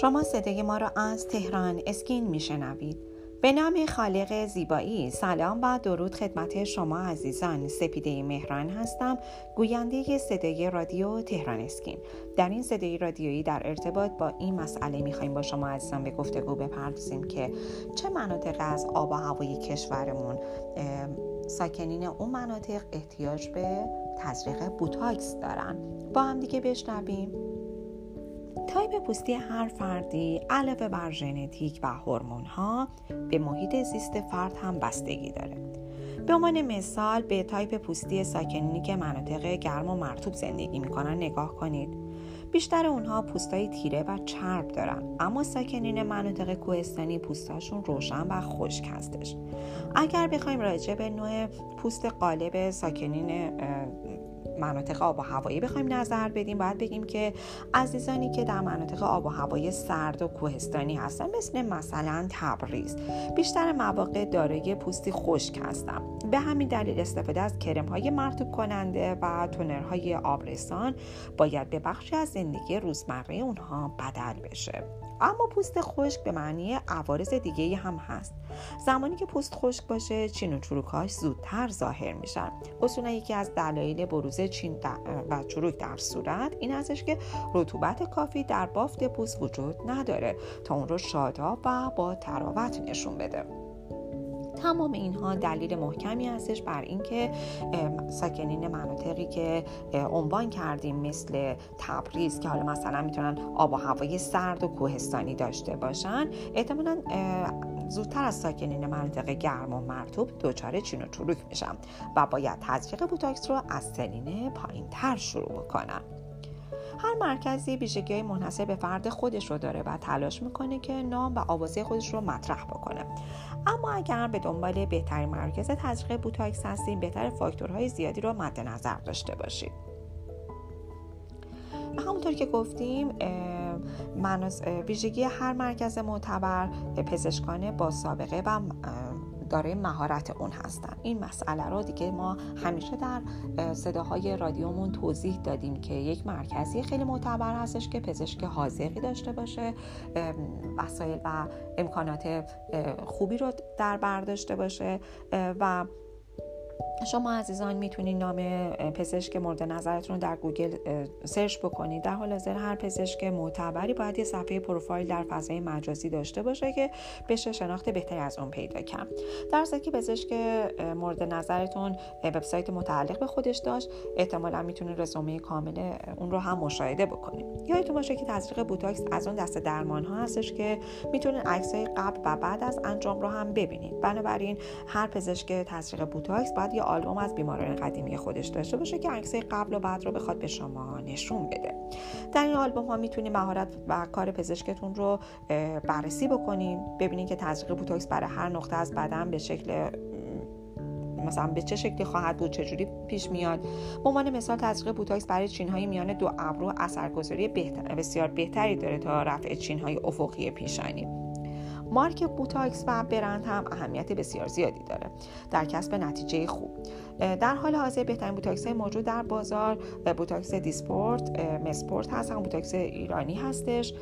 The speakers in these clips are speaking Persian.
شما صدای ما را از تهران اسکین میشنوید. به نام خالق زیبایی سلام و درود خدمت شما عزیزان. سپیده مهران هستم گوینده صدای رادیو تهران اسکین. در این صدای رادیویی در ارتباط با این مسئله می‌خوایم با شما عزیزان به گفتگو بپردازیم که چه مناطق از آب و هوای کشورمون ساکنین اون مناطق احتیاج به تزریق بوتاکس دارن. با هم دیگه بشنویم. تایپ پوستی هر فردی علاوه بر ژنتیک و هورمون ها به محیط زیست فرد هم بستگی داره. به عنوان مثال به تایپ پوستی ساکنینی که مناطق گرم و مرطوب زندگی می‌کنن نگاه کنید. بیشتر اونها پوستای تیره و چرب دارن اما ساکنین مناطق کوهستانی پوستاشون روشن و خشک هستش. اگر بخوایم راجع به نوع پوست قالب ساکنین مناطق آب و هوایی بخوایم نظر بدیم. باید بگیم که عزیزانی که در مناطق آب و هوایی سرد و کوهستانی هستن مثل مثلا تبریز. بیشتر مواقع دارای پوستی خشک هستن به همین دلیل استفاده از کرم های مرتوب کننده و تونرهای آبرسان باید به بخشی از زندگی روزمره اونها بدل بشه. اما پوست خشک به معنی عوارض دیگه هم هست. زمانی که پوست خشک باشه چین و چروکاش زودتر ظاهر میشن. اصولا یکی از دلایل بروز چین و چروک در صورت این ازش که رطوبت کافی در بافت پوست وجود نداره تا اون رو شاداب و با تراوت نشون بده. تمام اینها دلیل محکمی هستش بر اینکه ساکنین مناطقی که عنوان کردیم مثل تبریز که حالا مثلا می‌تونن آب و هوای سرد و کوهستانی داشته باشن احتمالا زودتر از ساکنین مناطق گرم و مرطوب دچار چین و چروک میشن و باید تزریق بوتاکس رو از سنین پایین تر شروع بکنن. هر مرکزی ویژگی های منحصر به فرد خودش رو داره و تلاش می‌کنه که نام و آوازه خودش رو مطرح بکنه. اما اگر به دنبال بهترین مرکز تزریق بوتاکس هستیم بهتر فاکتورهای زیادی رو مد نظر داشته باشید. همونطور که گفتیم ویژگی هر مرکز معتبر پزشکان با سابقه و دارای مهارت اون هستن. این مسئله رو دیگه ما همیشه در صداهای رادیومون توضیح دادیم که یک مرکزی خیلی معتبر هستش که پزشک حاضقی داشته باشه وسایل و امکانات خوبی رو در بر داشته باشه و شما عزیزان می‌تونید نام پزشک مورد نظرتون رو در گوگل search بکنید. در حال حاضر هر پزشک معتبری باید یه صفحه پروفایل در فضای مجازی داشته باشه که بشه شناخت بهتری از اون پیدا کرد. در که پزشک مورد نظرتون وبسایت متعلق به خودش داشت احتمالا می‌تونید رزومه کامل اون رو هم مشاهده بکنید. یادتون باشه که تزریق بوتاکس از اون دست درمان ها هستش که می‌تونید عکسای قبل و بعد از انجام رو هم ببینید. بنابراین هر پزشک تزریق بوتاکس باید یه آلبوم از بیماران قدیمی خودش داشته باشه که عکسای قبل و بعد رو بخواد به شما نشون بده. در این آلبوم ها می‌تونید مهارت و کار پزشکتون رو بررسی بکنین ببینید که تزریق بوتاکس برای هر نقطه از بدن به شکل مثلا به چه شکلی خواهد بود چجوری پیش میاد. به عنوان مثال تزریق بوتاکس برای چین های میان دو ابرو اثرگذاری بهتر، بسیار بهتری داره تا رفع چین های افقی پیشانی. مارک بوتاکس و برند هم اهمیت بسیار زیادی داره در کسب نتیجه خوب. در حال حاضر بهترین بوتاکس موجود در بازار بوتاکس دیسپورت مسپورت هست هم بوتاکس ایرانی هستش.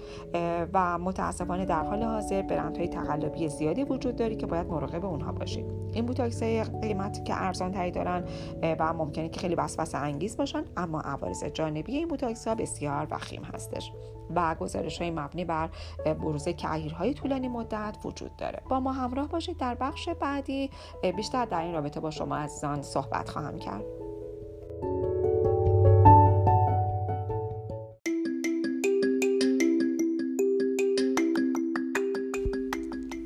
و متاسفانه در حال حاضر برندهای تقلبی زیادی وجود داره که باید مراقب اونها باشید این بوتاکس قیمتی که ارزان تری دارن و ممکنه که خیلی وسوسه انگیز باشن اما عوارض جانبی این بوتاکس ها بسیار وخیم هستش. و گزارش های مبنی بر بروز کهیرهای طولانی مدت وجود داره. با ما همراه باشید در بخش بعدی. بیشتر در این رابطه با شما عزیزان صحبت خواهم کرد.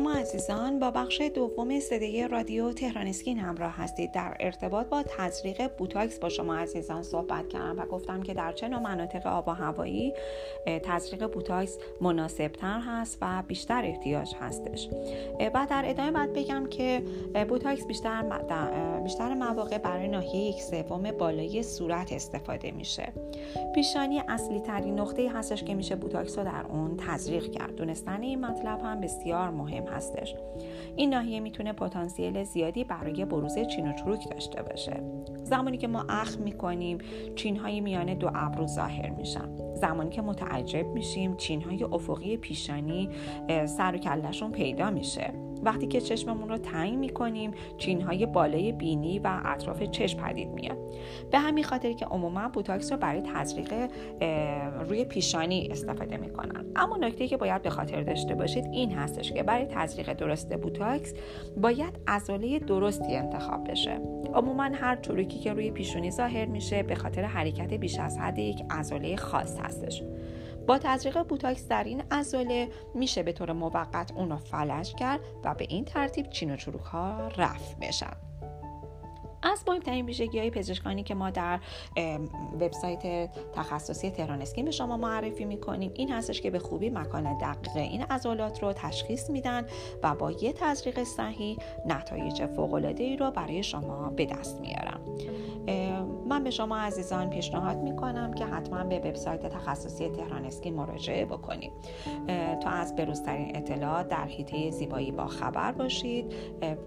عزیزان با بخش دوم صدای رادیو تهران اسکین همراه هستید. در ارتباط با تزریق بوتاکس با شما عزیزان صحبت کردم و گفتم که در چه نوع مناطق آب و هوایی تزریق بوتاکس مناسبتر هست و بیشتر احتیاج هستش. بعد در ادامه بعد بگم که بوتاکس بیشتر بیشتر مواقع برای ناحیه یک سوم بالای صورت استفاده میشه. پیشانی اصلی ترین نقطه هستش که میشه بوتاکس رو در اون تزریق کرد. دونستن این مطلب هم بسیار مهم هستش. این ناحیه می‌تونه پتانسیل زیادی برای بروز چین و چروک داشته باشه. زمانی که ما اخم می‌کنیم چین های میان دو ابرو ظاهر میشن. زمانی که متعجب میشیم چین های افقی پیشانی سر و کلشون پیدا میشه. وقتی که چشممون رو تنگ می‌کنیم چین های بالای بینی و اطراف چشم پدید میاد. به همین خاطر که عموما بوتاکس رو برای تزریق روی پیشانی استفاده می‌کنن. اما نکته‌ای که باید به خاطر داشته باشید این هستش که برای تزریق درست بوتاکس باید عضله درستی انتخاب بشه. عموما هر چروکی که روی پیشونی ظاهر میشه به خاطر حرکت بیش از حد یک عضله خاص هستش. با تزریق بوتاکس در این عضله میشه به طور موقت اون رو فلج کرد و به این ترتیب چین و چروک ها رفع بشن. از مهمترین ویژگی های پزشکانی که ما در وبسایت تخصصی تهران اسکین به شما معرفی می‌کنیم این هستش که به خوبی مکان دقیق این عضلات رو تشخیص میدن و با یه تزریق صحیح نتایج فوق ای رو برای شما به دست میارم من به شما عزیزان پیشنهاد می‌کنم که حتما به وبسایت تخصصی تهران اسکین مراجعه بکنید تا از بروزترین اطلاعات در حیطه زیبایی با خبر باشید.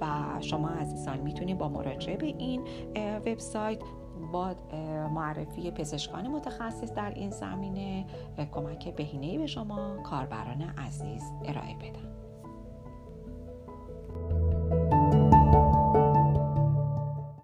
و شما عزیزان می‌تونید با مراجعه به این وبسایت با معرفی پزشکان متخصص در این زمینه کمک بهینه‌ای به شما کاربران عزیز ارائه بدن.